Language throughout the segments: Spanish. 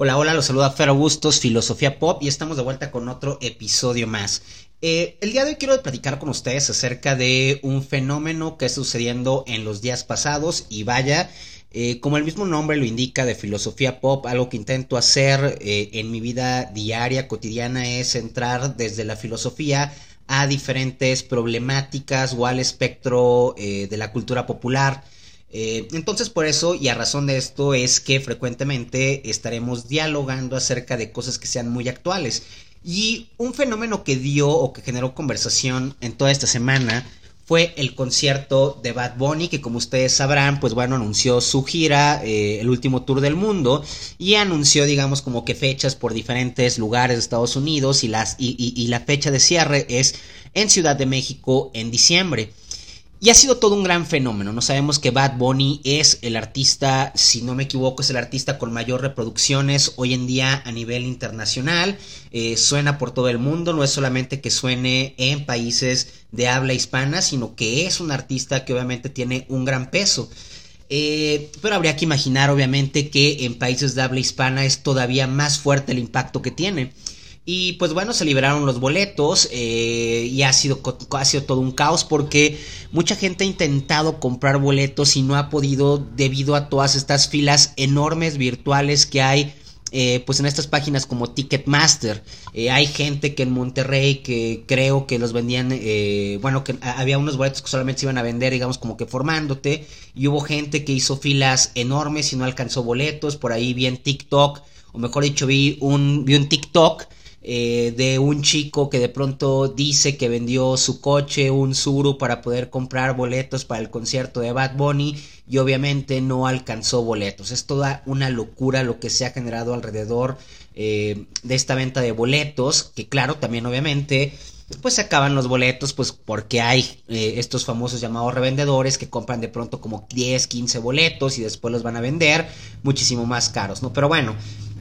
Hola, hola, los saluda Fer Augustos, Filosofía Pop, y estamos de vuelta con otro episodio más. Eh, el día de hoy quiero platicar con ustedes acerca de un fenómeno que está sucediendo en los días pasados, y vaya, eh, como el mismo nombre lo indica de Filosofía Pop, algo que intento hacer eh, en mi vida diaria, cotidiana, es entrar desde la filosofía a diferentes problemáticas o al espectro de la cultura popular. Eh, entonces por eso y a razón de esto es que frecuentemente estaremos dialogando acerca de cosas que sean muy actuales. Y un fenómeno que dio o que generó conversación en toda esta semana fue el concierto de Bad Bunny, que como ustedes sabrán, pues bueno, anunció su gira, eh, el último tour del mundo, y anunció, digamos, como que fechas por diferentes lugares de Estados Unidos, y, las, y la fecha de cierre es en Ciudad de México en diciembre. Y ha sido todo un gran fenómeno. No sabemos que Bad Bunny es el artista, si no me equivoco, es el artista con mayor reproducciones hoy en día a nivel internacional. Eh, suena por todo el mundo. No es solamente que suene en países de habla hispana, sino que es un artista que obviamente tiene un gran peso. Eh, pero habría que imaginar, obviamente, que en países de habla hispana es todavía más fuerte el impacto que tiene. Y pues bueno, se liberaron los boletos eh, y ha sido, ha sido todo un caos porque mucha gente ha intentado comprar boletos y no ha podido debido a todas estas filas enormes virtuales que hay eh, pues en estas páginas como Ticketmaster. Eh, hay gente que en Monterrey que creo que los vendían, bueno, que había unos boletos que solamente se iban a vender, digamos, como que formándote. Y hubo gente que hizo filas enormes y no alcanzó boletos. Por ahí vi en TikTok, o mejor dicho, vi un, vi un TikTok eh, de un chico que de pronto dice que vendió su coche, un Suru, para poder comprar boletos para el concierto de Bad Bunny y obviamente no alcanzó boletos. Es toda una locura lo que se ha generado alrededor eh, de esta venta de boletos, que claro, también obviamente pues se acaban los boletos, pues porque hay eh, estos famosos llamados revendedores que compran de pronto como 10, 15 boletos y después los van a vender muchísimo más caros, ¿no? Pero bueno,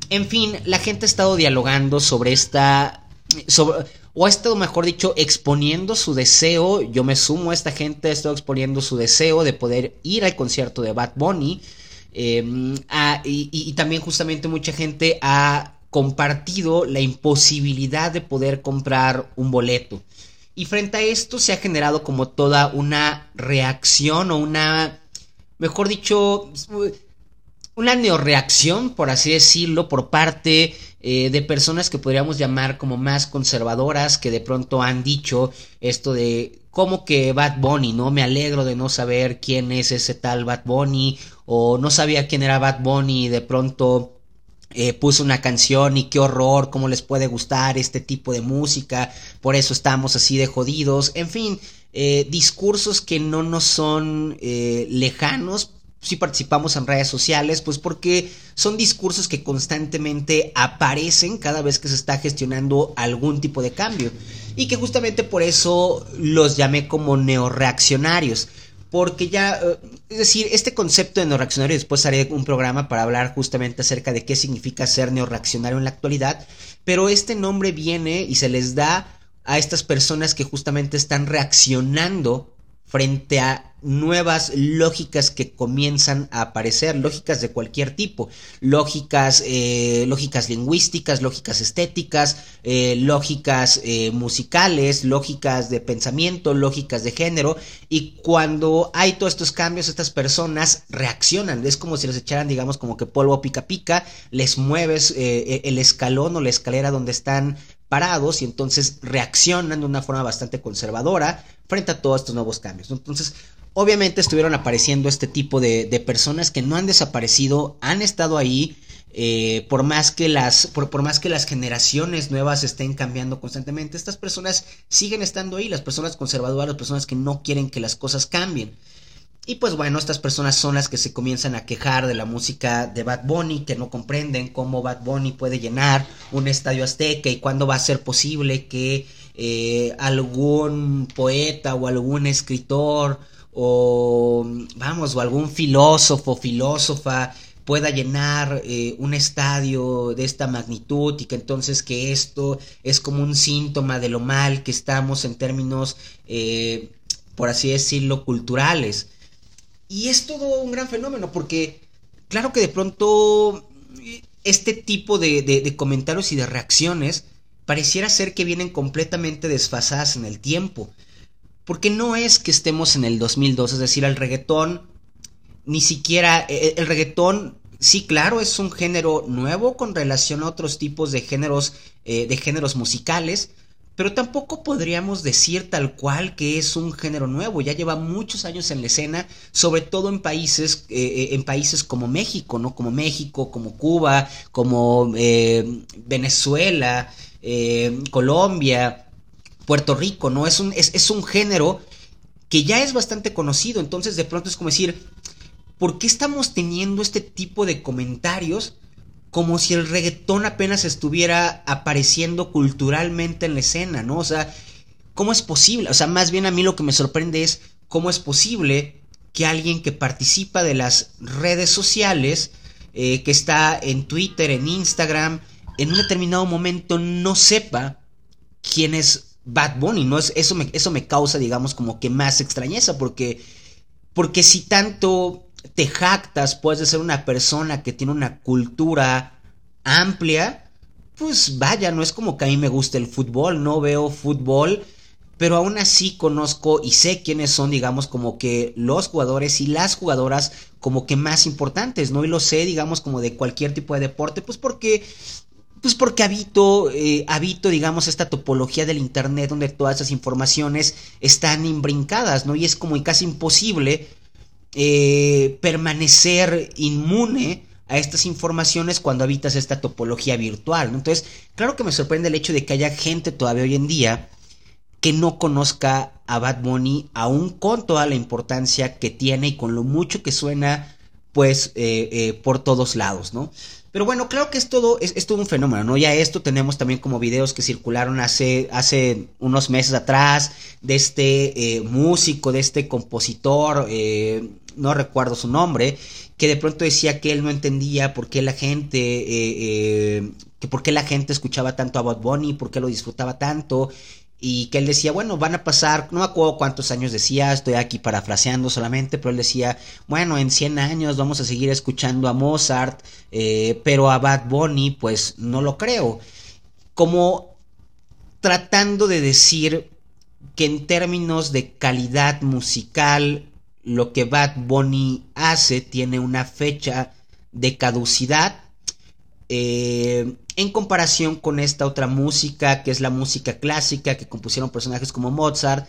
en fin, la gente ha estado dialogando sobre esta... Sobre, o ha estado, mejor dicho, exponiendo su deseo, yo me sumo a esta gente, ha estado exponiendo su deseo de poder ir al concierto de Bad Bunny. Em, y, también justamente mucha gente ha compartido la imposibilidad de poder comprar un boleto. Y frente a esto se ha generado como toda una reacción o una, mejor dicho, una neoreacción, por así decirlo, por parte eh, de personas que podríamos llamar como más conservadoras, que de pronto han dicho esto de como que Bad Bunny, ¿no? Me alegro de no saber quién es ese tal Bad Bunny, o no sabía quién era Bad Bunny y de pronto eh, puso una canción y qué horror, cómo les puede gustar este tipo de música, por eso estamos así de jodidos, en fin, eh, discursos que no nos son lejanos, si participamos en redes sociales, pues porque son discursos que constantemente aparecen cada vez que se está gestionando algún tipo de cambio. Y que justamente por eso los llamé como neoreaccionarios. Porque ya, eh, es decir, este concepto de neoreaccionario, después haré un programa para hablar justamente acerca de qué significa ser neoreaccionario en la actualidad, pero este nombre viene y se les da a estas personas que justamente están reaccionando frente a nuevas lógicas que comienzan a aparecer, lógicas de cualquier tipo, lógicas, eh, lógicas lingüísticas, lógicas estéticas, eh, lógicas eh, musicales, lógicas de pensamiento, lógicas de género, y cuando hay todos estos cambios, estas personas reaccionan, es como si les echaran, digamos, como que polvo pica pica, les mueves el escalón o la escalera donde están parados y entonces reaccionan de una forma bastante conservadora frente a todos estos nuevos cambios. Entonces, obviamente estuvieron apareciendo este tipo de, personas que no han desaparecido, han estado ahí. Eh, por más que las por, más que las generaciones nuevas estén cambiando constantemente estas personas siguen estando ahí las personas conservadoras las personas que no quieren que las cosas cambien y pues bueno, estas personas son las que se comienzan a quejar de la música de Bad Bunny, que no comprenden cómo Bad Bunny puede llenar un estadio azteca y cuándo va a ser posible que eh, algún poeta o algún escritor o vamos, o algún filósofo, filósofa pueda llenar eh, un estadio de esta magnitud y que entonces que esto es como un síntoma de lo mal que estamos en términos, eh, por así decirlo, culturales. Y es todo un gran fenómeno porque, claro que de pronto este tipo de, comentarios y de reacciones pareciera ser que vienen completamente desfasadas en el tiempo. Porque no es que estemos en el 2002, es decir, el reggaetón, ni siquiera el, eh, el reggaetón Sí, claro, es un género nuevo con relación a otros tipos de géneros, eh, de géneros musicales, pero tampoco podríamos decir tal cual que es un género nuevo. Ya lleva muchos años en la escena, sobre todo en países, eh, eh, en países como México, ¿no? Como México, como Cuba, como Venezuela, Colombia, Puerto Rico, ¿no? Es un, es, es un género que ya es bastante conocido. Entonces, de pronto es como decir, ¿por qué estamos teniendo este tipo de comentarios como si el reggaetón apenas estuviera apareciendo culturalmente en la escena, ¿no? O sea, ¿cómo es posible? O sea, más bien a mí lo que me sorprende es cómo es posible que alguien que participa de las redes sociales, eh, que está en Twitter, en Instagram, en un determinado momento no sepa quién es Bad Bunny, ¿no? Eso me, eso me causa, digamos, como que más extrañeza, porque, porque si tanto te jactas, puedes de ser una persona que tiene una cultura amplia, pues vaya, no es como que a mí me guste el fútbol, no veo fútbol, pero aún así conozco y sé quiénes son, digamos, como que los jugadores y las jugadoras como que más importantes, ¿no? Y lo sé, digamos, como de cualquier tipo de deporte, pues porque pues porque habito, eh, habito, digamos, esta topología del Internet donde todas esas informaciones están imbrincadas, ¿no? Y es como casi imposible eh, permanecer inmune a estas informaciones cuando habitas esta topología virtual. Entonces, claro que me sorprende el hecho de que haya gente todavía hoy en día que no conozca a Bad Bunny, aún con toda la importancia que tiene y con lo mucho que suena, pues, eh, eh, por todos lados, ¿no? Pero bueno, claro que es todo, es, todo un fenómeno, ¿no? Ya esto tenemos también como videos que circularon hace, hace unos meses atrás de este eh, músico, de este compositor, eh, no recuerdo su nombre, que de pronto decía que él no entendía por qué la gente, eh, que por qué la gente escuchaba tanto a Bad Bunny, por qué lo disfrutaba tanto, y que él decía, bueno, van a pasar, no me acuerdo cuántos años decía, estoy aquí parafraseando solamente, pero él decía, bueno, en 100 años vamos a seguir escuchando a Mozart, eh, pero a Bad Bunny, pues no lo creo. Como tratando de decir que en términos de calidad musical, lo que Bad Bunny hace tiene una fecha de caducidad. Eh, en comparación con esta otra música, que es la música clásica, que compusieron personajes como Mozart,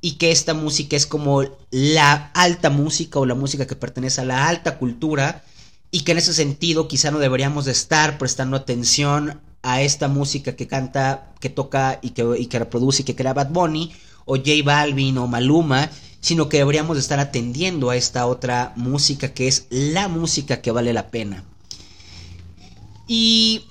y que esta música es como la alta música o la música que pertenece a la alta cultura, y que en ese sentido quizá no deberíamos de estar prestando atención a esta música que canta, que toca y que, reproduce y que crea Bad Bunny, o J Balvin o Maluma, sino que deberíamos de estar atendiendo a esta otra música que es la música que vale la pena. Y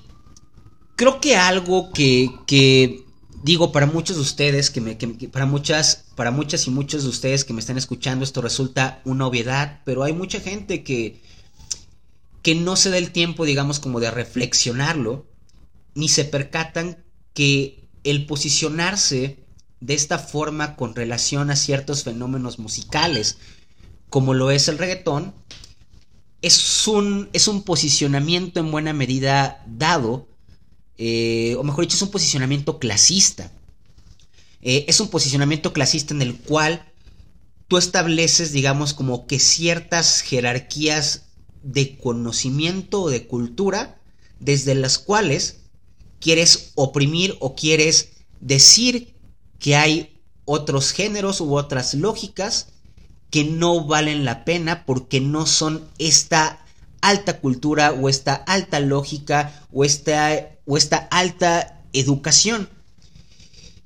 creo que algo que, digo para muchos de ustedes, que, me, para muchas, para muchas y muchos de ustedes que me están escuchando, esto resulta una obviedad, pero hay mucha gente que, que no se da el tiempo, digamos, como de reflexionarlo, ni se percatan que el posicionarse de esta forma con relación a ciertos fenómenos musicales, como lo es el reggaetón, es un, es un posicionamiento en buena medida dado eh, o mejor dicho, es un posicionamiento clasista. Eh, es un posicionamiento clasista en el cual tú estableces, digamos, como que ciertas jerarquías de conocimiento o de cultura desde las cuales quieres oprimir o quieres decir que hay otros géneros u otras lógicas que no valen la pena porque no son esta alta cultura o esta alta lógica o esta, o esta alta educación.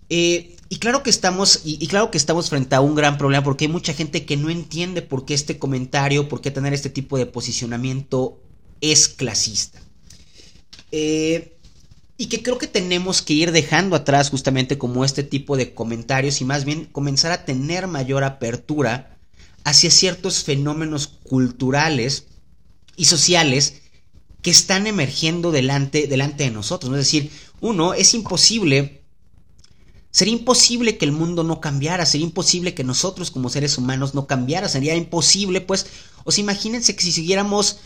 Eh, y claro que estamos, y, claro que estamos frente a un gran problema porque hay mucha gente que no entiende por qué este comentario, por qué tener este tipo de posicionamiento es clasista. Eh, y que creo que tenemos que ir dejando atrás justamente como este tipo de comentarios y más bien comenzar a tener mayor apertura hacia ciertos fenómenos culturales y sociales que están emergiendo delante, delante de nosotros. Es decir, uno, es imposible, sería imposible que el mundo no cambiara, sería imposible que nosotros como seres humanos no cambiara, sería imposible, pues, o sea, imagínense que si siguiéramos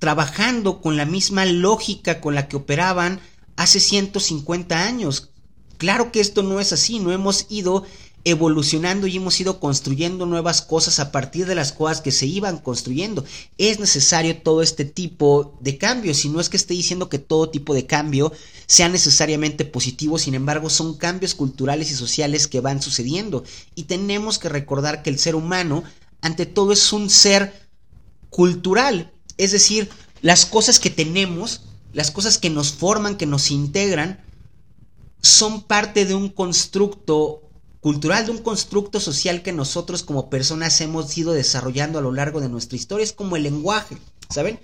trabajando con la misma lógica con la que operaban hace 150 años. Claro que esto no es así, no hemos ido evolucionando y hemos ido construyendo nuevas cosas a partir de las cosas que se iban construyendo. Es necesario todo este tipo de cambios, si no es que esté diciendo que todo tipo de cambio sea necesariamente positivo, sin embargo son cambios culturales y sociales que van sucediendo y tenemos que recordar que el ser humano ante todo es un ser cultural, es decir, las cosas que tenemos, las cosas que nos forman, que nos integran, son parte de un constructo cultural, de un constructo social que nosotros como personas hemos ido desarrollando a lo largo de nuestra historia. Es como el lenguaje, ¿saben?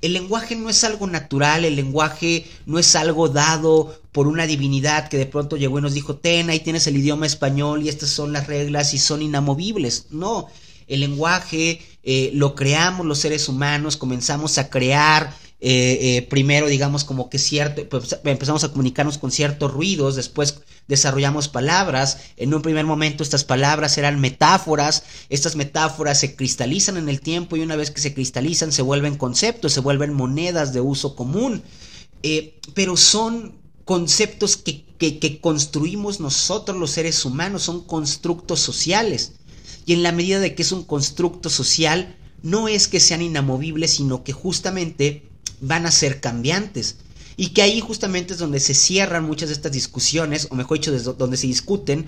El lenguaje no es algo natural, el lenguaje no es algo dado por una divinidad que de pronto llegó y nos dijo, ten, ahí tienes el idioma español y estas son las reglas y son inamovibles. No, el lenguaje eh, lo creamos los seres humanos, comenzamos a crear eh, eh, primero digamos como que cierto, pues, empezamos a comunicarnos con ciertos ruidos, después desarrollamos palabras, en un primer momento estas palabras eran metáforas, estas metáforas se cristalizan en el tiempo y una vez que se cristalizan se vuelven conceptos, se vuelven monedas de uso común, eh, pero son conceptos que, que construimos nosotros los seres humanos, son constructos sociales. Y en la medida de que es un constructo social, no es que sean inamovibles, sino que justamente van a ser cambiantes. Y que ahí justamente es donde se cierran muchas de estas discusiones, o mejor dicho, donde se discuten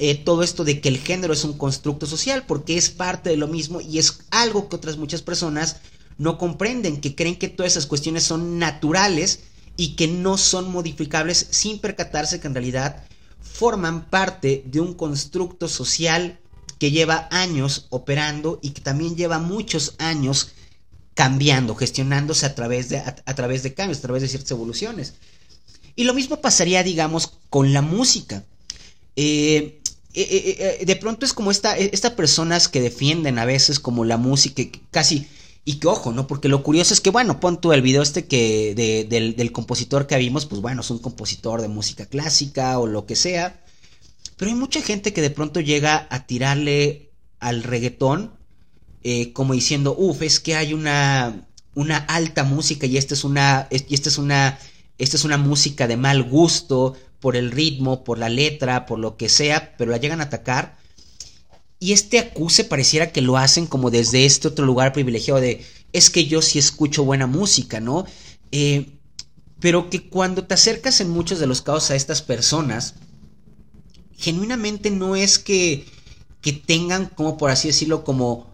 eh, todo esto de que el género es un constructo social, porque es parte de lo mismo y es algo que otras muchas personas no comprenden, que creen que todas esas cuestiones son naturales y que no son modificables sin percatarse que en realidad forman parte de un constructo social que lleva años operando y que también lleva muchos años cambiando, gestionándose a través de, a, través de cambios, a través de ciertas evoluciones. Y lo mismo pasaría, digamos, con la música. Eh, eh, eh, de pronto es como esta, estas personas que defienden a veces como la música, casi, y que ojo, ¿no? Porque lo curioso es que, bueno, pon tú el video este que del, del compositor que vimos, pues bueno, es un compositor de música clásica o lo que sea. Pero hay mucha gente que de pronto llega a tirarle al reggaetón eh, como diciendo, uff, es que hay una, una alta música y esta es una, y esta es una, esta es una música de mal gusto por el ritmo, por la letra, por lo que sea, pero la llegan a atacar. Y este acuse pareciera que lo hacen como desde este otro lugar privilegiado de, es que yo sí escucho buena música, ¿no? Eh, pero que cuando te acercas en muchos de los casos a estas personas, genuinamente no es que, que tengan, como por así decirlo, como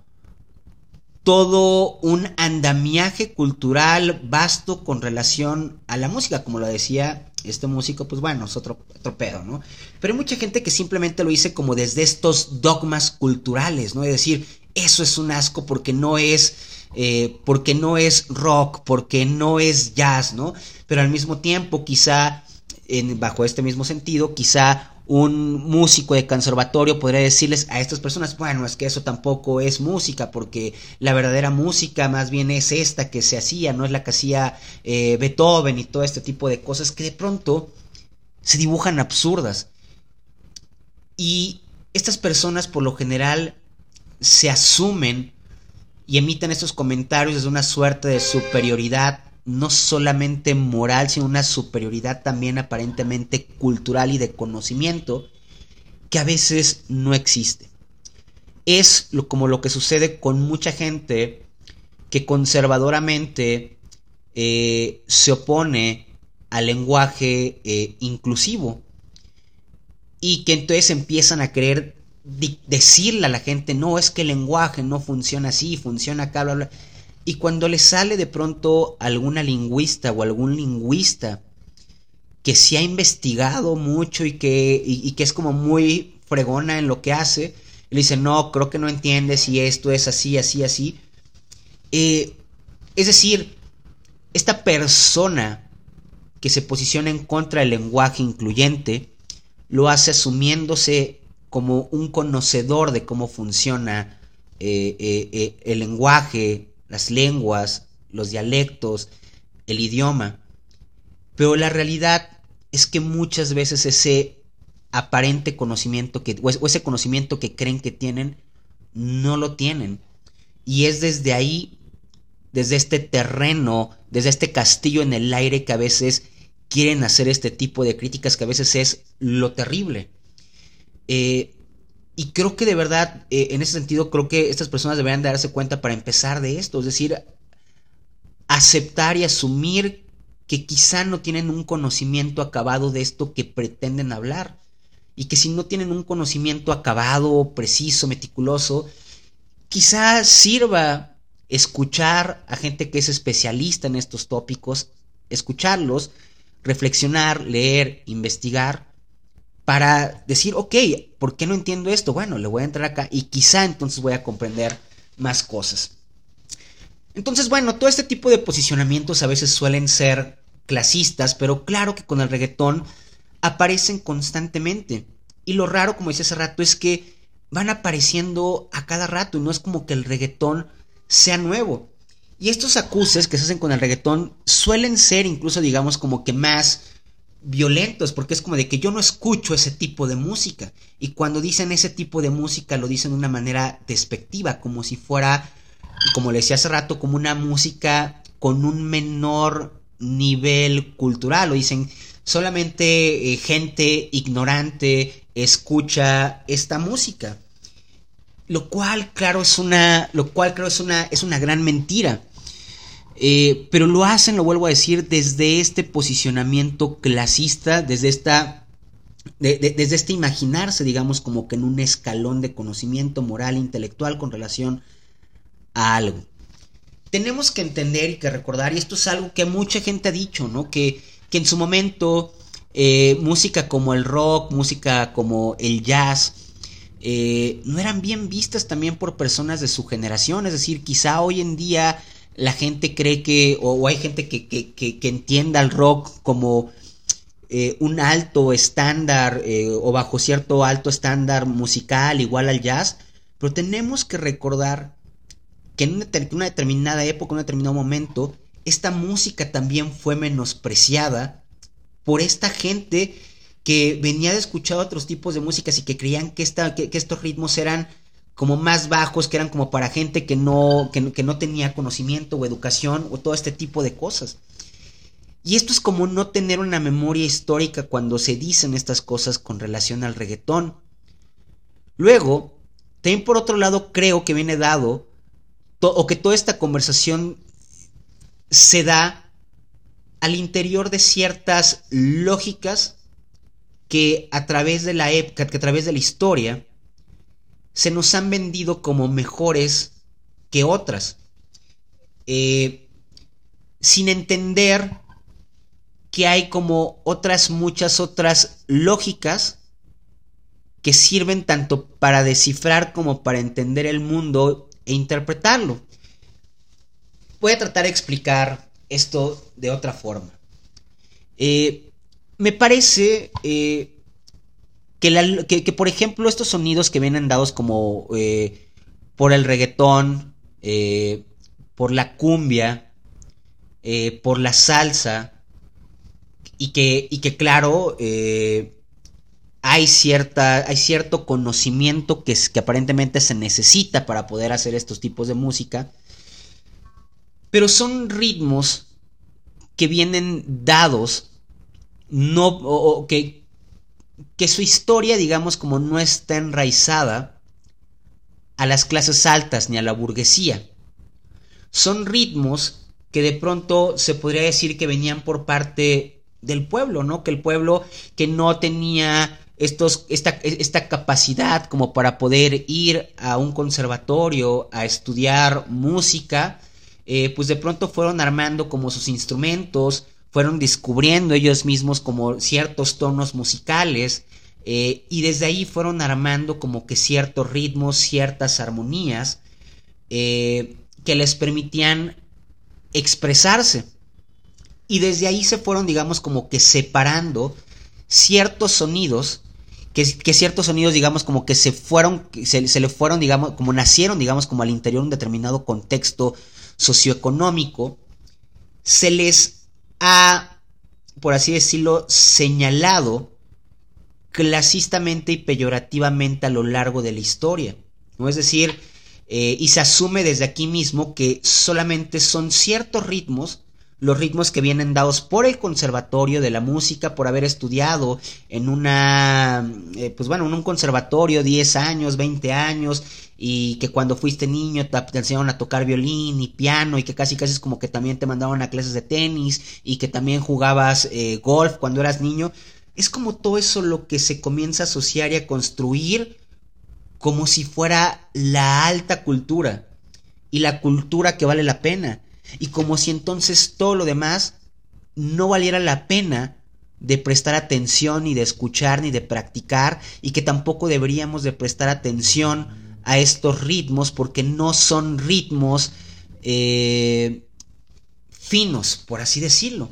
todo un andamiaje cultural vasto con relación a la música, como lo decía este músico, pues bueno, es otro, otro ¿no? Pero hay mucha gente que simplemente lo dice como desde estos dogmas culturales, ¿no? Es decir, eso es un asco porque no es, eh, porque no es rock, porque no es jazz, ¿no? Pero al mismo tiempo, quizá, en, bajo este mismo sentido, quizá un músico de conservatorio podría decirles a estas personas, bueno, es que eso tampoco es música, porque la verdadera música más bien es esta que se hacía, no es la que hacía eh, Beethoven y todo este tipo de cosas que de pronto se dibujan absurdas. Y estas personas por lo general se asumen y emiten estos comentarios desde una suerte de superioridad no solamente moral, sino una superioridad también aparentemente cultural y de conocimiento que a veces no existe. Es como lo que sucede con mucha gente que conservadoramente eh, se opone al lenguaje eh, inclusivo y que entonces empiezan a querer decirle a la gente, no, es que el lenguaje no funciona así, funciona acá, bla, bla. Y cuando le sale de pronto alguna lingüista o algún lingüista que se ha investigado mucho y que, y, que es como muy fregona en lo que hace, le dice, no, creo que no entiendes si esto es así, así, así. Eh, es decir, esta persona que se posiciona en contra del lenguaje incluyente lo hace asumiéndose como un conocedor de cómo funciona eh, eh, el lenguaje, las lenguas, los dialectos, el idioma. Pero la realidad es que muchas veces ese aparente conocimiento que, o ese conocimiento que creen que tienen, no lo tienen. Y es desde ahí desde este terreno, desde este castillo en el aire que a veces quieren hacer este tipo de críticas que a veces es lo terrible. Eh, y creo que de verdad, eh, en ese sentido, creo que estas personas deberían darse cuenta para empezar de esto, es decir, aceptar y asumir que quizá no tienen un conocimiento acabado de esto que pretenden hablar. Y que si no tienen un conocimiento acabado, preciso, meticuloso, quizá sirva escuchar a gente que es especialista en estos tópicos, escucharlos, reflexionar, leer, investigar, para decir, ok, ¿por qué no entiendo esto? Bueno, le voy a entrar acá y quizá entonces voy a comprender más cosas. Entonces, bueno, todo este tipo de posicionamientos a veces suelen ser clasistas, pero claro que con el reggaetón aparecen constantemente. Y lo raro, como decía hace rato, es que van apareciendo a cada rato y no es como que el reggaetón sea nuevo. Y estos acuses que se hacen con el reggaetón suelen ser incluso, digamos, como que más violentos, porque es como de que yo no escucho ese tipo de música. Y cuando dicen ese tipo de música lo dicen de una manera despectiva, como si fuera, como le decía hace rato, como una música con un menor nivel cultural. O dicen, solamente eh, gente ignorante escucha esta música. Lo cual, claro, es una. Lo cual, claro, es una. es una gran mentira. Eh, pero lo hacen, lo vuelvo a decir, desde este posicionamiento clasista, desde esta. desde este imaginarse, digamos, como que en un escalón de conocimiento moral, intelectual con relación a algo. Tenemos que entender y que recordar, y esto es algo que mucha gente ha dicho, ¿no? Que, que en su momento eh, música como el rock, música como el jazz, eh, no eran bien vistas también por personas de su generación. Es decir, quizá hoy en día la gente cree que, o, hay gente que, que, que, entienda el rock como eh, un alto estándar eh, o bajo cierto alto estándar musical igual al jazz, pero tenemos que recordar que en una, determinada época, en un determinado momento, esta música también fue menospreciada por esta gente que venía de escuchar otros tipos de músicas y que creían que, esta, que, estos ritmos eran como más bajos, que eran como para gente que no, que, no tenía conocimiento o educación o todo este tipo de cosas. Y esto es como no tener una memoria histórica cuando se dicen estas cosas con relación al reggaetón. Luego, también por otro lado creo que viene dado, o que toda esta conversación se da al interior de ciertas lógicas que a través de la época, que a través de la historia, se nos han vendido como mejores que otras. Eh, sin entender que hay como otras, muchas otras lógicas que sirven tanto para descifrar como para entender el mundo e interpretarlo. Voy a tratar de explicar esto de otra forma. Eh, me parece eh, que, por ejemplo, estos sonidos que vienen dados como eh, por el reggaetón, eh, por la cumbia, por la salsa, y que, claro, hay, cierta, hay cierto conocimiento que, aparentemente se necesita para poder hacer estos tipos de música, pero son ritmos que vienen dados no, que, que su historia, digamos, como no está enraizada a las clases altas ni a la burguesía. Son ritmos que de pronto se podría decir que venían por parte del pueblo, ¿no? Que el pueblo que no tenía estos, esta, esta, capacidad como para poder ir a un conservatorio a estudiar música, eh, pues de pronto fueron armando como sus instrumentos, fueron descubriendo ellos mismos como ciertos tonos musicales eh, y desde ahí fueron armando como que ciertos ritmos, ciertas armonías eh, que les permitían expresarse. Y desde ahí se fueron, digamos, como que separando ciertos sonidos, que, ciertos sonidos, digamos, como que se fueron, se, se le fueron, digamos, como nacieron, digamos, como al interior de un determinado contexto socioeconómico, se les ha, por así decirlo, señalado clasistamente y peyorativamente a lo largo de la historia. ¿no? Es decir, eh, y se asume desde aquí mismo que solamente son ciertos ritmos los ritmos que vienen dados por el conservatorio de la música, por haber estudiado en una, eh, pues bueno, en un conservatorio 10 años, 20 años, y que cuando fuiste niño te, enseñaron a tocar violín y piano, y que casi casi es como que también te mandaban a clases de tenis, y que también jugabas eh, golf cuando eras niño. Es como todo eso lo que se comienza a asociar y a construir como si fuera la alta cultura y la cultura que vale la pena y como si entonces todo lo demás no valiera la pena de prestar atención ni de escuchar ni de practicar y que tampoco deberíamos de prestar atención a estos ritmos porque no son ritmos eh, finos, por así decirlo.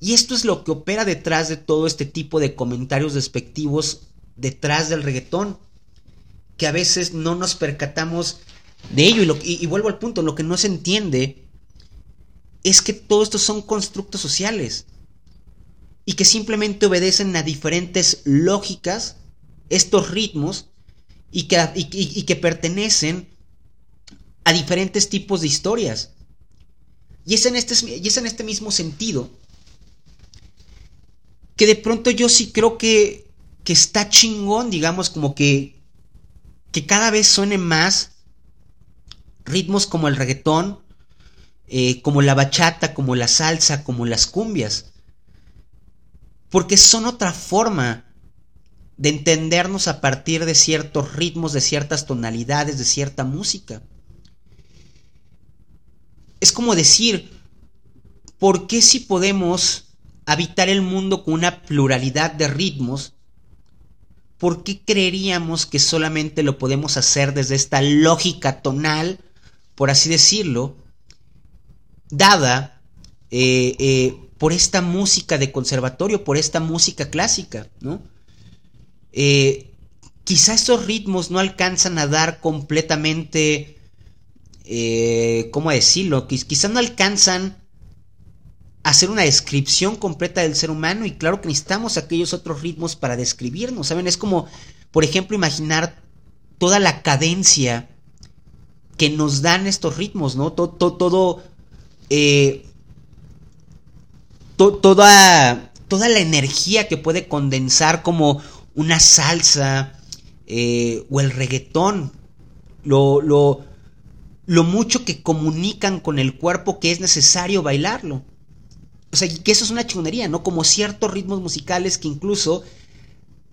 Y esto es lo que opera detrás de todo este tipo de comentarios despectivos detrás del reggaetón, que a veces no nos percatamos de ello. Y, vuelvo al punto, lo que no se entiende es que todos estos son constructos sociales y que simplemente obedecen a diferentes lógicas, estos ritmos, y que, y que pertenecen a diferentes tipos de historias. Y es, en este, y es en este mismo sentido que de pronto yo sí creo que, que está chingón, digamos, como que, que cada vez suene más ritmos como el reggaetón, eh, como la bachata, como la salsa, como las cumbias. Porque son otra forma de entendernos a partir de ciertos ritmos, de ciertas tonalidades, de cierta música. Es como decir, ¿por qué si podemos habitar el mundo con una pluralidad de ritmos ¿por qué creeríamos que solamente lo podemos hacer desde esta lógica tonal por así decirlo, dada eh, eh, por esta música de conservatorio, por esta música clásica, ¿no? Eh, quizá esos ritmos no alcanzan a dar completamente, ¿cómo decirlo? Quizá no alcanzan a hacer una descripción completa del ser humano y claro que necesitamos aquellos otros ritmos para describirnos, ¿saben? Es como, por ejemplo, imaginar toda la cadencia que nos dan estos ritmos, ¿no? Todo, todo, eh, toda, toda la energía que puede condensar como una salsa eh, o el reggaetón, lo, lo, lo mucho que comunican con el cuerpo que es necesario bailarlo. O sea, que eso es una chingonería, ¿no? Como ciertos ritmos musicales que incluso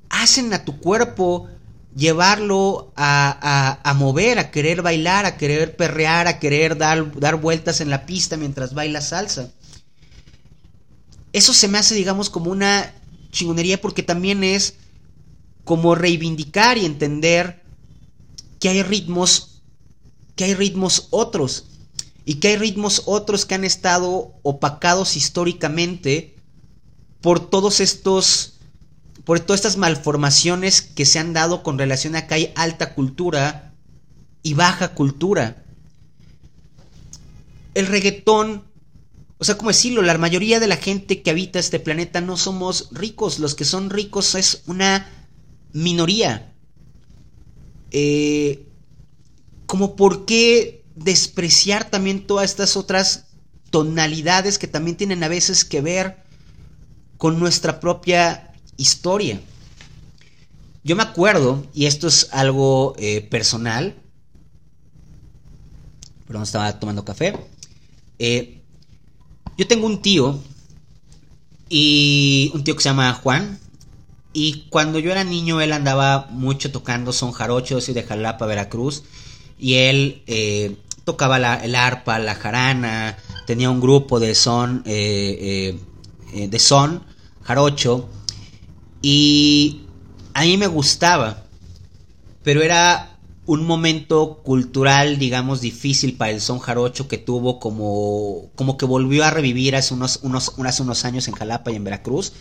hacen a tu cuerpo llevarlo a, mover, a querer bailar, a querer perrear, a querer dar, dar vueltas en la pista mientras baila salsa. Eso se me hace, digamos, como una chingonería porque también es como reivindicar y entender que hay ritmos, que hay ritmos otros y que hay ritmos otros que han estado opacados históricamente por todos estos por todas estas malformaciones que se han dado con relación a que hay alta cultura y baja cultura. El reggaetón, o sea, ¿cómo decirlo? La mayoría de la gente que habita este planeta no somos ricos, los que son ricos es una minoría. Eh, como por qué despreciar también todas estas otras tonalidades que también tienen a veces que ver con nuestra propia historia. Yo me acuerdo, y esto es algo eh, personal, perdón, estaba tomando café. Eh, yo tengo un tío, y un tío que se llama Juan, y cuando yo era niño él andaba mucho tocando son jarochos y de Jalapa, Veracruz, y él eh, tocaba la, el arpa, la jarana, tenía un grupo de son, de son, jarocho, y a mí me gustaba, pero era un momento cultural, digamos, difícil para el son jarocho que tuvo como, como que volvió a revivir hace unos, unos, hace unos años en Jalapa y en Veracruz.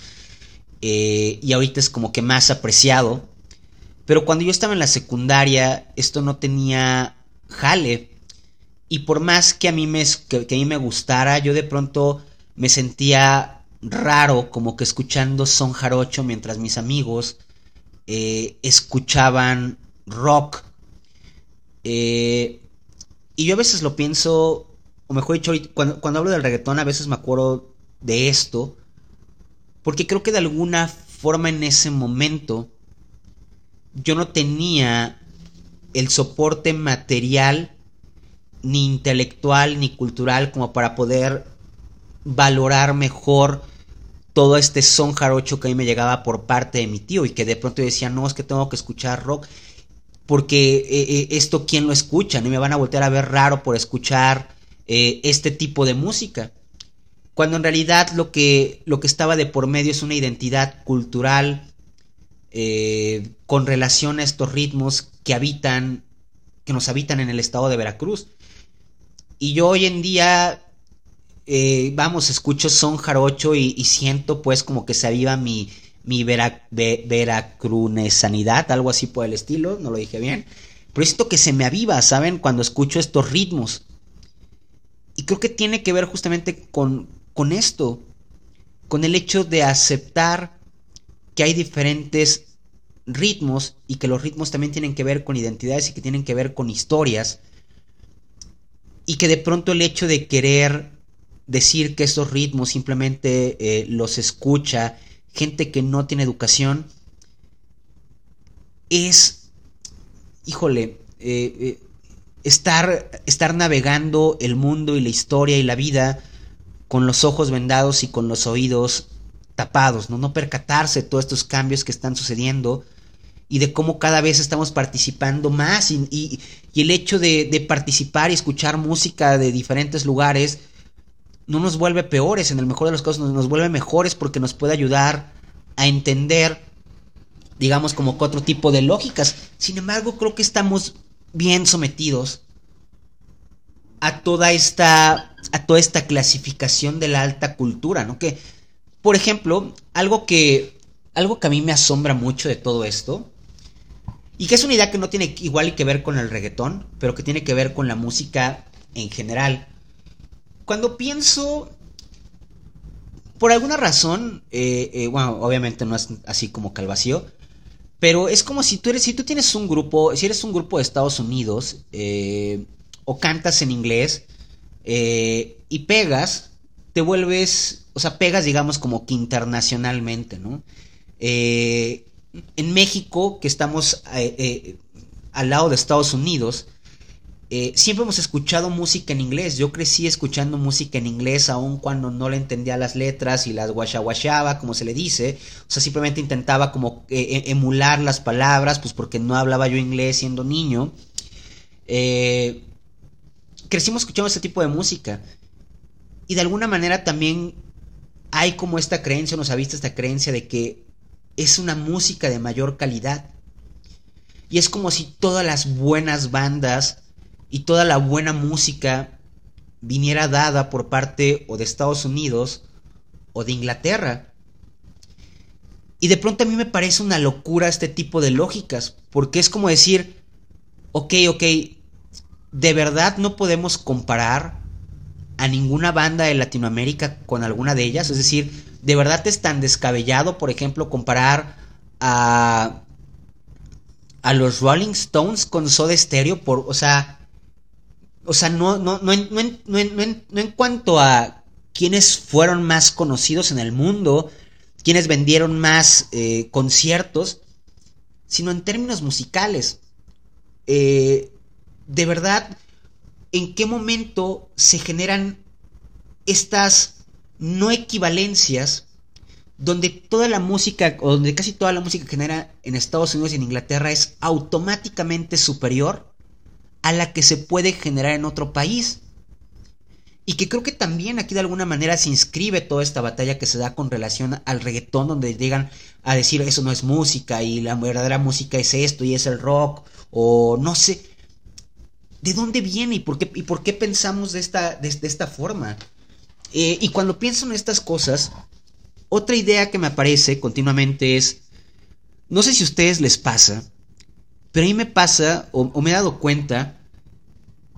Eh, y ahorita es como que más apreciado. Pero cuando yo estaba en la secundaria, esto no tenía jale. Y por más que a mí me, que a mí me gustara, yo de pronto me sentía raro, como que escuchando son jarocho mientras mis amigos eh, escuchaban rock. Eh, y yo a veces lo pienso, o mejor dicho, cuando, cuando hablo del reggaetón a veces me acuerdo de esto, porque creo que de alguna forma en ese momento yo no tenía el soporte material, ni intelectual, ni cultural como para poder valorar mejor todo este son jarocho que a mí me llegaba por parte de mi tío y que de pronto decía, no, es que tengo que escuchar rock porque eh, eh, esto quién lo escucha, no me van a voltear a ver raro por escuchar eh, este tipo de música. Cuando en realidad lo que, lo que estaba de por medio es una identidad cultural con relación a estos ritmos que habitan, que nos habitan en el estado de Veracruz. Y yo hoy en día eh, vamos, escucho son jarocho y, siento pues como que se aviva mi, mi vera, veracrunesanidad, algo así por el estilo, no lo dije bien. Pero siento que se me aviva, ¿saben? Cuando escucho estos ritmos. Y creo que tiene que ver justamente con, con esto, con el hecho de aceptar que hay diferentes ritmos y que los ritmos también tienen que ver con identidades y que tienen que ver con historias. Y que de pronto el hecho de querer decir que esos ritmos simplemente eh, los escucha gente que no tiene educación es, híjole, eh, eh, estar, estar navegando el mundo y la historia y la vida con los ojos vendados y con los oídos tapados, ¿no? No percatarse de todos estos cambios que están sucediendo y de cómo cada vez estamos participando más y, el hecho de, de, participar y escuchar música de diferentes lugares no nos vuelve peores, en el mejor de los casos nos, vuelve mejores porque nos puede ayudar a entender, digamos, como que otro tipo de lógicas. Sin embargo, creo que estamos bien sometidos a toda esta, a toda esta clasificación de la alta cultura, ¿no? Que, por ejemplo, algo que, algo que a mí me asombra mucho de todo esto, y que es una idea que no tiene igual que ver con el reggaetón, pero que tiene que ver con la música en general, cuando pienso, por alguna razón, eh, eh, bueno, obviamente no es así como calvacio, pero es como si tú eres, si tú tienes un grupo, si eres un grupo de Estados Unidos, eh, o cantas en inglés, y pegas, te vuelves, o sea, pegas, digamos, como que internacionalmente, ¿no? en México, que estamos al lado de Estados Unidos, eh, siempre hemos escuchado música en inglés. Yo crecí escuchando música en inglés aun cuando no le entendía las letras y las guachaba, como se le dice. O sea, simplemente intentaba como eh, e, emular las palabras, pues porque no hablaba yo inglés siendo niño. Eh, crecimos escuchando ese tipo de música. Y de alguna manera también hay como esta creencia, nos ha visto esta creencia de que es una música de mayor calidad. Y es como si todas las buenas bandas y toda la buena música viniera dada por parte o de Estados Unidos o de Inglaterra. Y de pronto a mí me parece una locura este tipo de lógicas, porque es como decir, ok, ok, de verdad no podemos comparar a ninguna banda de Latinoamérica con alguna de ellas, es decir, de verdad es tan descabellado, por ejemplo, comparar a a los Rolling Stones con Soda Stereo por, o sea, o sea, no, no, no, en, no, en, cuanto a quienes fueron más conocidos en el mundo, quienes vendieron más eh, conciertos, sino en términos musicales. Eh, de verdad, ¿en qué momento se generan estas no equivalencias donde toda la música, o donde casi toda la música que genera en Estados Unidos y en Inglaterra es automáticamente superior a la que se puede generar en otro país. Y que creo que también aquí de alguna manera se inscribe toda esta batalla que se da con relación al reggaetón, donde llegan a decir eso no es música y la verdadera música es esto y es el rock, o no sé. ¿De dónde viene y por qué, y por qué pensamos de esta, de, esta forma? Eh, y cuando pienso en estas cosas, otra idea que me aparece continuamente es, no sé si a ustedes les pasa, pero a mí me pasa, o, me he dado cuenta,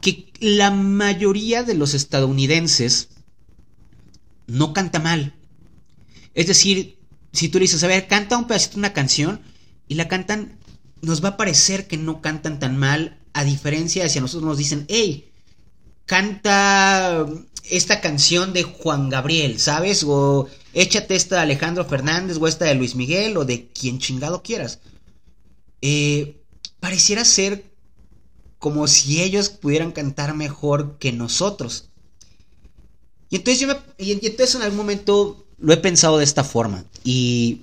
que la mayoría de los estadounidenses no canta mal. Es decir, si tú dices, a ver, canta un pedacito una canción y la cantan, nos va a parecer que no cantan tan mal a diferencia de si a nosotros nos dicen, hey, canta esta canción de Juan Gabriel, ¿sabes? O échate esta de Alejandro Fernández o esta de Luis Miguel o de quien chingado quieras. Eh, pareciera ser como si ellos pudieran cantar mejor que nosotros. Y entonces yo me, y entonces en algún momento lo he pensado de esta forma. Y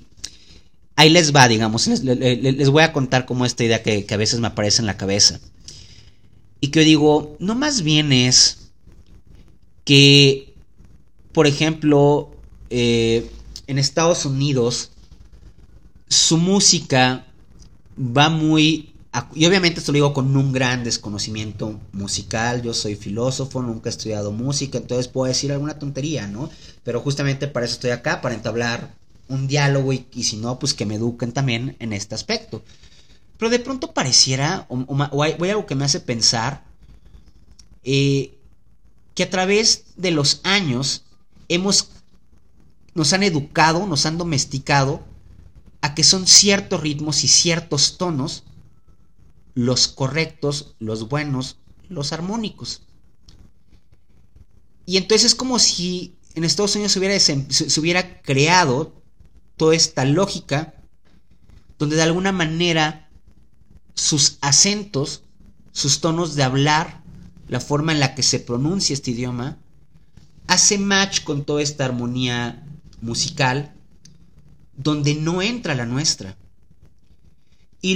ahí les va, digamos. Les, voy a contar como esta idea que, a veces me aparece en la cabeza. Y que digo, no más bien es que, por ejemplo, eh, en Estados Unidos, su música va muy... Y obviamente esto lo digo con un gran desconocimiento musical, yo soy filósofo, nunca he estudiado música, entonces puedo decir alguna tontería, ¿no? Pero justamente para eso estoy acá, para entablar un diálogo y, si no, pues que me eduquen también en este aspecto. Pero de pronto pareciera, o, hay, algo que me hace pensar, eh, que a través de los años hemos, nos han educado, nos han domesticado a que son ciertos ritmos y ciertos tonos los correctos, los buenos, los armónicos. Y entonces es como si en Estados Unidos se hubiera, creado toda esta lógica donde de alguna manera sus acentos, sus tonos de hablar, la forma en la que se pronuncia este idioma, hace match con toda esta armonía musical donde no entra la nuestra. Y,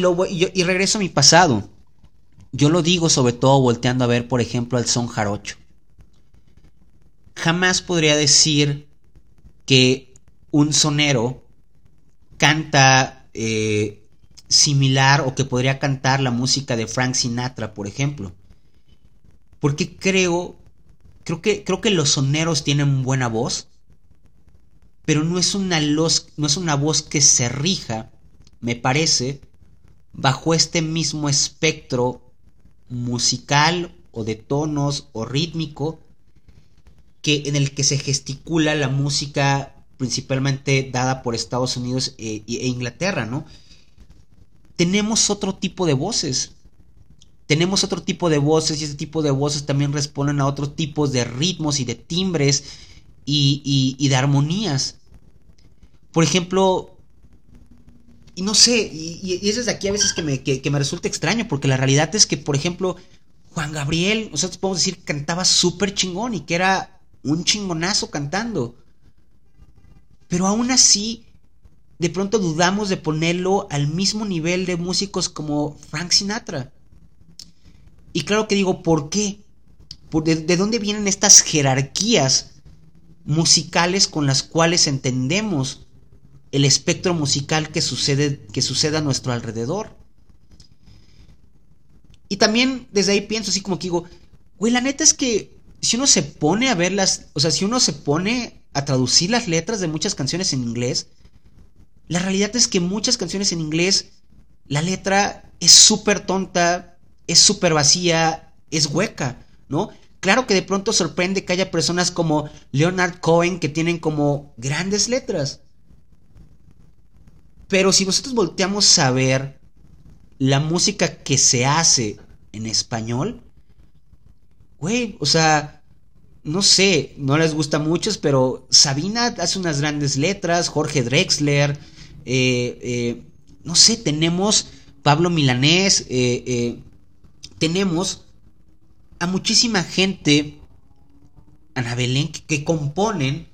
regreso a mi pasado. Yo lo digo sobre todo volteando a ver, por ejemplo, al son jarocho. Jamás podría decir que un sonero canta eh, similar o que podría cantar la música de Frank Sinatra, por ejemplo. Porque creo, creo que, creo que los soneros tienen buena voz, pero no es una, no es una voz que se rija, me parece, bajo este mismo espectro musical o de tonos o rítmico que en el que se gesticula la música principalmente dada por Estados Unidos e, e Inglaterra, ¿no? Tenemos otro tipo de voces. Tenemos otro tipo de voces y ese tipo de voces también responden a otros tipos de ritmos y de timbres y, de armonías. Por ejemplo, y no sé, y, y, es desde aquí a veces que me, me, resulta extraño, porque la realidad es que, por ejemplo, Juan Gabriel, nosotros podemos decir, cantaba súper chingón y que era un chingonazo cantando. Pero aún así, de pronto dudamos de ponerlo al mismo nivel de músicos como Frank Sinatra. Y claro que digo, ¿por qué? ¿De, dónde vienen estas jerarquías musicales con las cuales entendemos el espectro musical que sucede, que sucede a nuestro alrededor? Y también desde ahí pienso así como que digo, güey, la neta es que si uno se pone a ver las, o sea, si uno se pone a traducir las letras de muchas canciones en inglés, la realidad es que muchas canciones en inglés, la letra es súper tonta, es súper vacía, es hueca, ¿no? Claro que de pronto sorprende que haya personas como Leonard Cohen que tienen como grandes letras. Pero si nosotros volteamos a ver la música que se hace en español, güey, o sea, no sé, no les gusta muchos, pero Sabina hace unas grandes letras, Jorge Drexler, eh, eh, no sé, tenemos Pablo Milanés, eh, tenemos a muchísima gente, Ana Belén, que, componen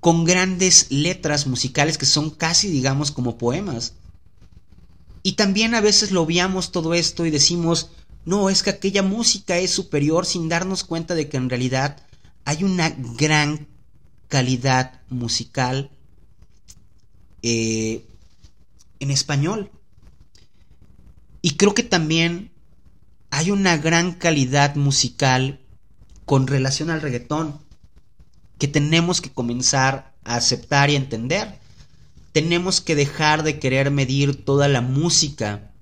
con grandes letras musicales que son casi, digamos, como poemas. Y también a veces lo obviamos todo esto y decimos, no, es que aquella música es superior sin darnos cuenta de que en realidad hay una gran calidad musical eh, en español. Y creo que también hay una gran calidad musical con relación al reggaetón que tenemos que comenzar a aceptar y entender. Tenemos que dejar de querer medir toda la música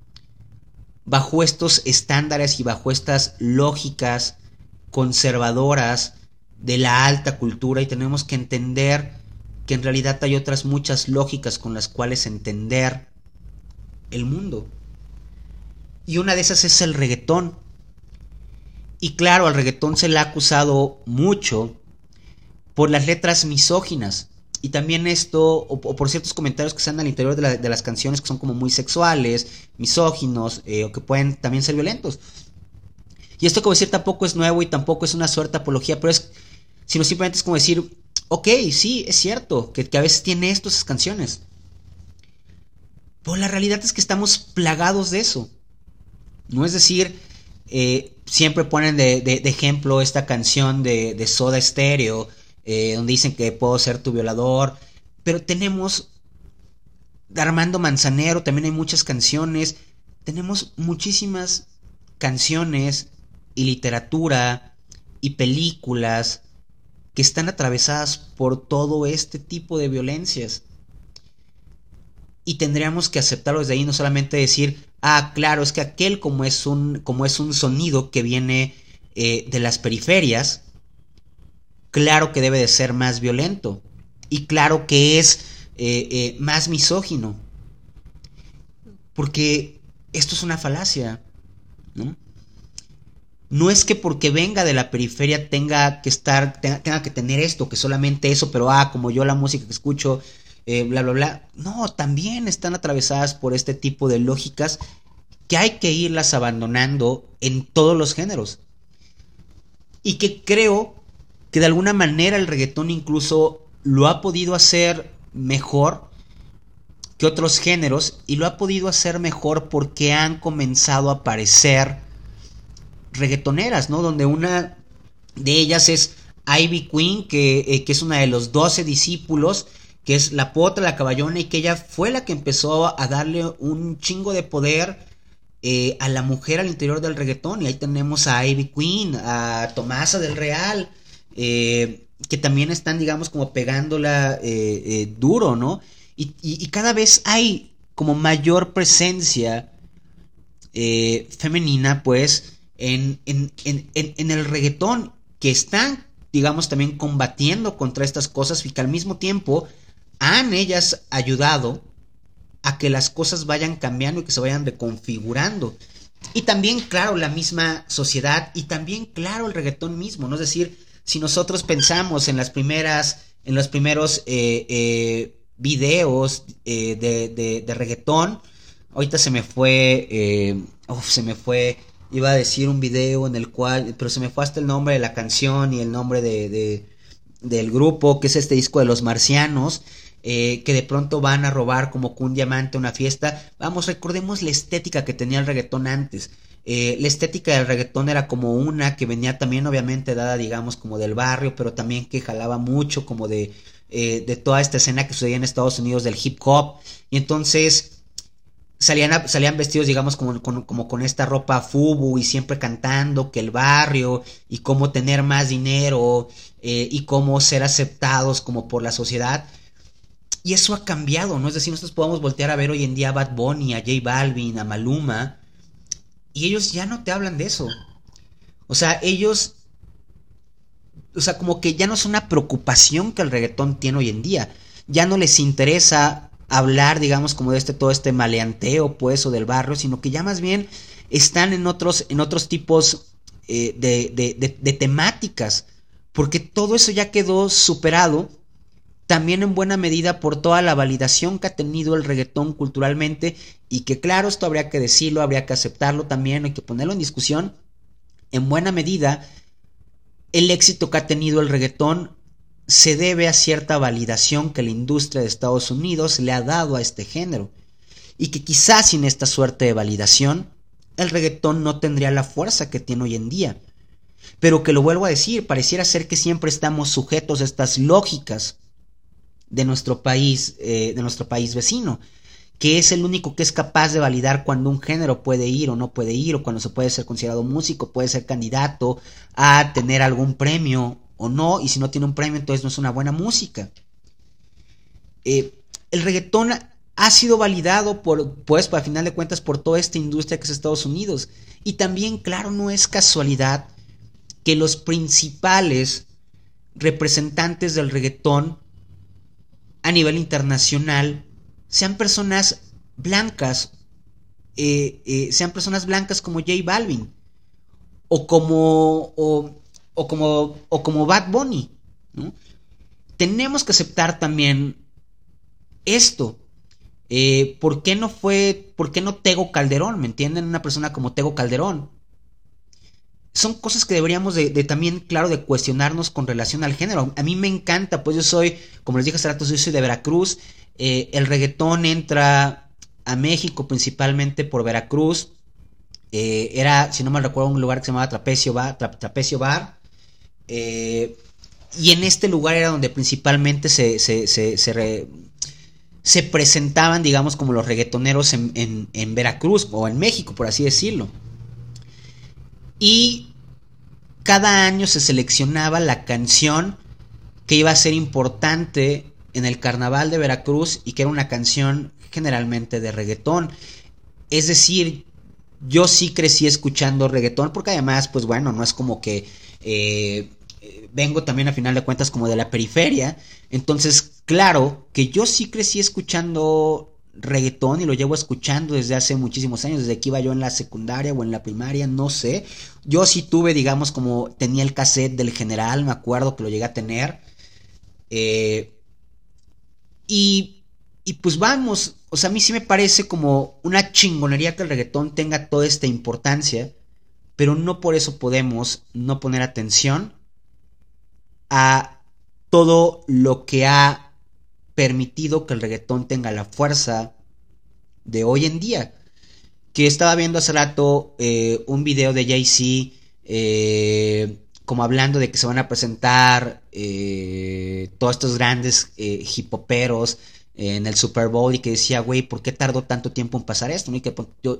bajo estos estándares y bajo estas lógicas conservadoras de la alta cultura y tenemos que entender que en realidad hay otras muchas lógicas con las cuales entender el mundo. Y una de esas es el reggaetón. Y claro, al reggaetón se le ha acusado mucho por las letras misóginas. Y también esto, o, por ciertos comentarios que están al interior de, las canciones que son como muy sexuales, misóginos, eh, o que pueden también ser violentos. Y esto, como decir, tampoco es nuevo y tampoco es una suerte apología, pero es, sino simplemente es como decir, ok, sí, es cierto, que, a veces tiene esto esas canciones. Pero la realidad es que estamos plagados de eso. No es decir, eh, siempre ponen de, ejemplo esta canción de, Soda Stereo, eh, donde dicen que puedo ser tu violador, pero tenemos Armando Manzanero, también hay muchas canciones, tenemos muchísimas canciones y literatura y películas que están atravesadas por todo este tipo de violencias. Y tendríamos que aceptarlo desde ahí, no solamente decir, ah, claro, es que aquel como es un, como es un sonido que viene eh, de las periferias, claro que debe de ser más violento. Y claro que es eh, eh, más misógino. Porque esto es una falacia, ¿no? no es que porque venga de la periferia tenga que estar, tenga, que tener esto, que solamente eso, pero ah, como yo la música que escucho, eh, bla, bla, bla. No, también están atravesadas por este tipo de lógicas que hay que irlas abandonando en todos los géneros. Y que creo que de alguna manera el reggaetón incluso lo ha podido hacer mejor que otros géneros y lo ha podido hacer mejor porque han comenzado a aparecer reggaetoneras, ¿no? Donde una de ellas es Ivy Queen, que, eh, que es una de los doce discípulos, que es la potra, la caballona, y que ella fue la que empezó a darle un chingo de poder eh, a la mujer al interior del reggaetón. Y ahí tenemos a Ivy Queen, a Tomasa del Real, eh, que también están, digamos, como pegándola duro, ¿no? Y, y, cada vez hay como mayor presencia femenina, pues, en, el reggaetón que están, digamos, también combatiendo contra estas cosas y que al mismo tiempo han ellas ayudado a que las cosas vayan cambiando y que se vayan reconfigurando. Y también, claro, la misma sociedad y también, claro, el reggaetón mismo, ¿no? Es decir, si nosotros pensamos en las primeras, en los primeros eh, eh, videos eh, de, de, reggaetón, ahorita se me fue, se me fue iba a decir un video en el cual, pero se me fue hasta el nombre de la canción y el nombre de, del grupo, que es este disco de los marcianos, eh, que de pronto van a robar como con un diamante una fiesta. Vamos, recordemos la estética que tenía el reggaetón antes. Eh, la estética del reggaetón era como una que venía también obviamente dada digamos como del barrio, pero también que jalaba mucho como de, eh, de toda esta escena que sucedía en Estados Unidos del hip hop. Y entonces salían, salían vestidos, digamos, como, como, con esta ropa fubu y siempre cantando que el barrio y cómo tener más dinero eh, y cómo ser aceptados como por la sociedad. Y eso ha cambiado, ¿no? Es decir, nosotros podemos voltear a ver hoy en día a Bad Bunny, a J Balvin, a Maluma, y ellos ya no te hablan de eso. O sea, ellos, o sea, como que ya no es una preocupación que el reggaetón tiene hoy en día. Ya no les interesa hablar, digamos, como de este todo este maleanteo, pues, o del barrio, sino que ya más bien están en otros, en otros tipos eh, de, de, de, temáticas, porque todo eso ya quedó superado también en buena medida por toda la validación que ha tenido el reggaetón culturalmente y que claro, esto habría que decirlo, habría que aceptarlo también, hay que ponerlo en discusión, en buena medida el éxito que ha tenido el reggaetón se debe a cierta validación que la industria de Estados Unidos le ha dado a este género, y que quizás sin esta suerte de validación, el reggaetón no tendría la fuerza que tiene hoy en día. Pero que lo vuelvo a decir, pareciera ser que siempre estamos sujetos a estas lógicas de nuestro país, eh, de nuestro país vecino, que es el único que es capaz de validar cuando un género puede ir o no puede ir, o cuando se puede ser considerado músico, puede ser candidato a tener algún premio o no, y si no tiene un premio, entonces no es una buena música. Eh, el reggaetón ha sido validado por, pues, a final de cuentas, por toda esta industria que es Estados Unidos. Y también, claro, no es casualidad que los principales representantes del reggaetón a nivel internacional sean personas blancas eh, eh, sean personas blancas como J Balvin o como o, como o como Bad Bunny. Tenemos que aceptar también esto. Eh, ¿Por qué no fue, por qué no Tego Calderón? ¿Me entienden? Una persona como Tego Calderón. Son cosas que deberíamos de, también, claro, de cuestionarnos con relación al género. A mí me encanta, pues yo soy, como les dije hace rato, yo soy de Veracruz. Eh, el reggaetón entra a México principalmente por Veracruz. Eh, era, si no me recuerdo, un lugar que se llamaba Trapecio Bar. Bar. y en este lugar era donde principalmente se, se, se, se presentaban, digamos, como los reggaetoneros en, Veracruz o en México, por así decirlo. Y cada año se seleccionaba la canción que iba a ser importante en el carnaval de Veracruz y que era una canción generalmente de reggaetón. Es decir, yo sí crecí escuchando reggaetón porque además, pues bueno, no es como que eh, vengo también a final de cuentas como de la periferia. Entonces, claro que yo sí crecí escuchando reggaetón y lo llevo escuchando desde hace muchísimos años, desde que iba yo en la secundaria o en la primaria, no sé. Yo sí tuve, digamos, como tenía el cassette del general, me acuerdo que lo llegué a tener. Eh, y, y pues vamos, o sea, a mí sí me parece como una chingonería que el reggaetón tenga toda esta importancia, pero no por eso podemos no poner atención a todo lo que ha permitido que el reggaetón tenga la fuerza de hoy en día. Que estaba viendo hace rato eh, un video de Jay-Z eh, como hablando de que se van a presentar eh, todos estos grandes hipoperos en el Super Bowl y que decía, güey, ¿por qué tardó tanto tiempo en pasar esto? Y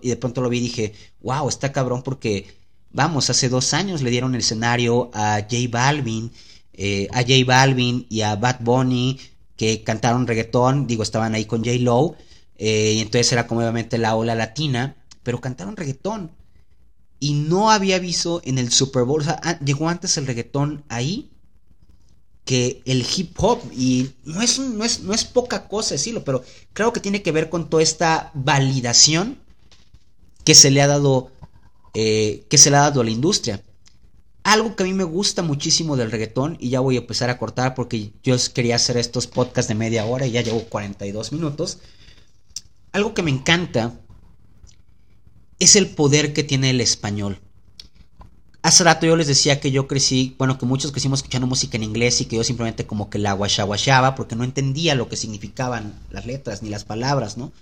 de pronto lo vi y dije, wow, está cabrón porque, vamos, hace dos años le dieron el escenario a J Balvin eh, a J Balvin y a Bad Bunny que cantaron reggaetón, digo, estaban ahí con J Lowe, eh, y entonces era como obviamente la ola latina, pero cantaron reggaetón. Y no había aviso en el Super Bowl, o sea, llegó antes el reggaetón ahí que el hip hop, y no es, no es, no es poca cosa decirlo, pero creo que tiene que ver con toda esta validación que se le ha dado, eh, que se le ha dado a la industria. Algo que a mí me gusta muchísimo del reggaetón, y ya voy a empezar a cortar porque yo quería hacer estos podcasts de media hora y ya llevo 42 minutos. Algo que me encanta es el poder que tiene el español. Hace rato yo les decía que yo crecí, bueno, que muchos crecimos escuchando música en inglés y que yo simplemente como que la guachaguachaba porque no entendía lo que significaban las letras ni las palabras, ¿no?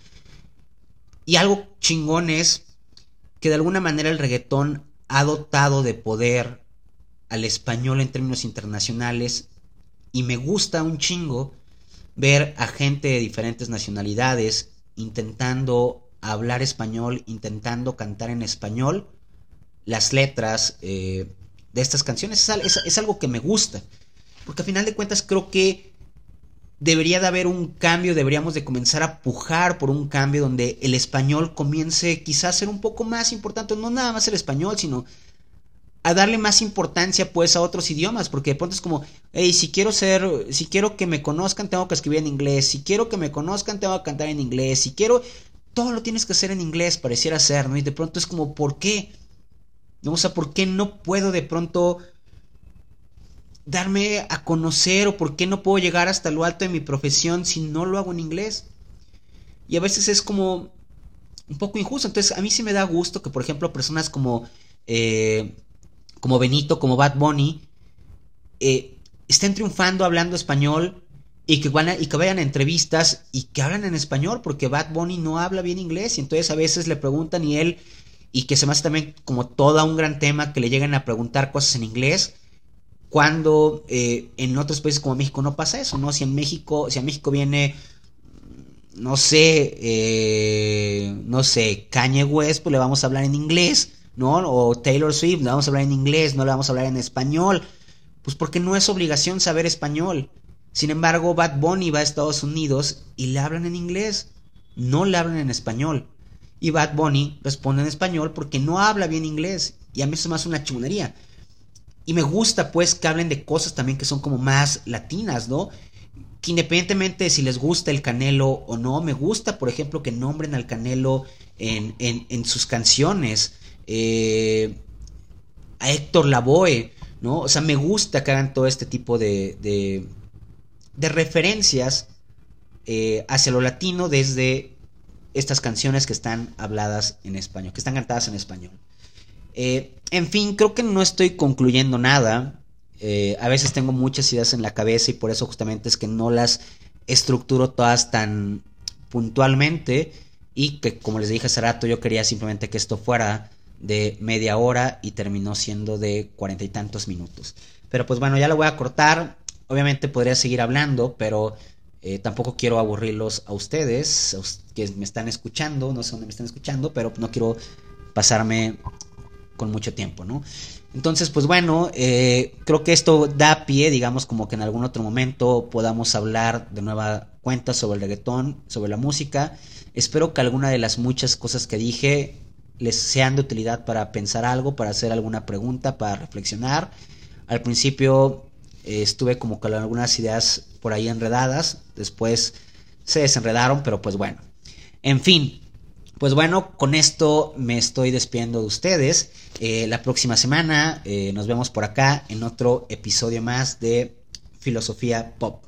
Y algo chingón es que de alguna manera el reggaetón ha dotado de poder al español en términos internacionales y me gusta un chingo ver a gente de diferentes nacionalidades intentando hablar español, intentando cantar en español las letras eh, de estas canciones. Es, algo que me gusta, porque a final de cuentas creo que debería de haber un cambio, deberíamos de comenzar a pujar por un cambio donde el español comience quizás a ser un poco más importante, no nada más el español, sino a darle más importancia pues a otros idiomas, porque de pronto es como, hey, si quiero ser, si quiero que me conozcan, tengo que escribir en inglés, si quiero que me conozcan, tengo que cantar en inglés, si quiero, todo lo tienes que hacer en inglés, pareciera ser, ¿no? Y de pronto es como, ¿por qué? ¿No? O sea, ¿por qué no puedo de pronto darme a conocer o por qué no puedo llegar hasta lo alto de mi profesión si no lo hago en inglés? Y a veces es como un poco injusto, entonces a mí sí me da gusto que, por ejemplo, personas como... Eh, como Benito, como Bad Bunny, eh, estén triunfando hablando español y que, vayan a entrevistas y que hablan en español, porque Bad Bunny no habla bien inglés y entonces a veces le preguntan y él, y que se me hace también como todo un gran tema que le llegan a preguntar cosas en inglés, cuando eh, en otros países como México no pasa eso, ¿no? Si en México, si a México viene, no sé, eh, no sé, Kanye pues le vamos a hablar en inglés ¿no? O Taylor Swift, le vamos a hablar en inglés, no le vamos a hablar en español. Pues porque no es obligación saber español. Sin embargo, Bad Bunny va a Estados Unidos y le hablan en inglés, no le hablan en español. Y Bad Bunny responde en español porque no habla bien inglés. Y a mí eso me hace una chunería. Y me gusta pues que hablen de cosas también que son como más latinas, ¿no? que independientemente de si les gusta el Canelo o no, me gusta, por ejemplo, que nombren al Canelo en, en, sus canciones. Eh, a Héctor Lavoe, ¿no? O sea, me gusta que hagan todo este tipo de, de, referencias eh, hacia lo latino desde estas canciones que están habladas en español, que están cantadas en español. Eh, en fin, creo que no estoy concluyendo nada. Eh, a veces tengo muchas ideas en la cabeza y por eso justamente es que no las estructuro todas tan puntualmente y que como les dije hace rato yo quería simplemente que esto fuera de media hora y terminó siendo de cuarenta y tantos minutos. Pero pues bueno, ya lo voy a cortar. Obviamente podría seguir hablando, pero eh, tampoco quiero aburrirlos a ustedes, que me están escuchando, no sé dónde me están escuchando, pero no quiero pasarme con mucho tiempo, ¿no? Entonces, pues bueno, eh, creo que esto da pie, digamos, como que en algún otro momento podamos hablar de nueva cuenta sobre el reggaetón, sobre la música. Espero que alguna de las muchas cosas que dije les sean de utilidad para pensar algo, para hacer alguna pregunta, para reflexionar. Al principio eh, estuve como con algunas ideas por ahí enredadas, después se desenredaron, pero pues bueno. En fin, pues bueno, con esto me estoy despidiendo de ustedes. Eh, la próxima semana eh, nos vemos por acá en otro episodio más de Filosofía Pop.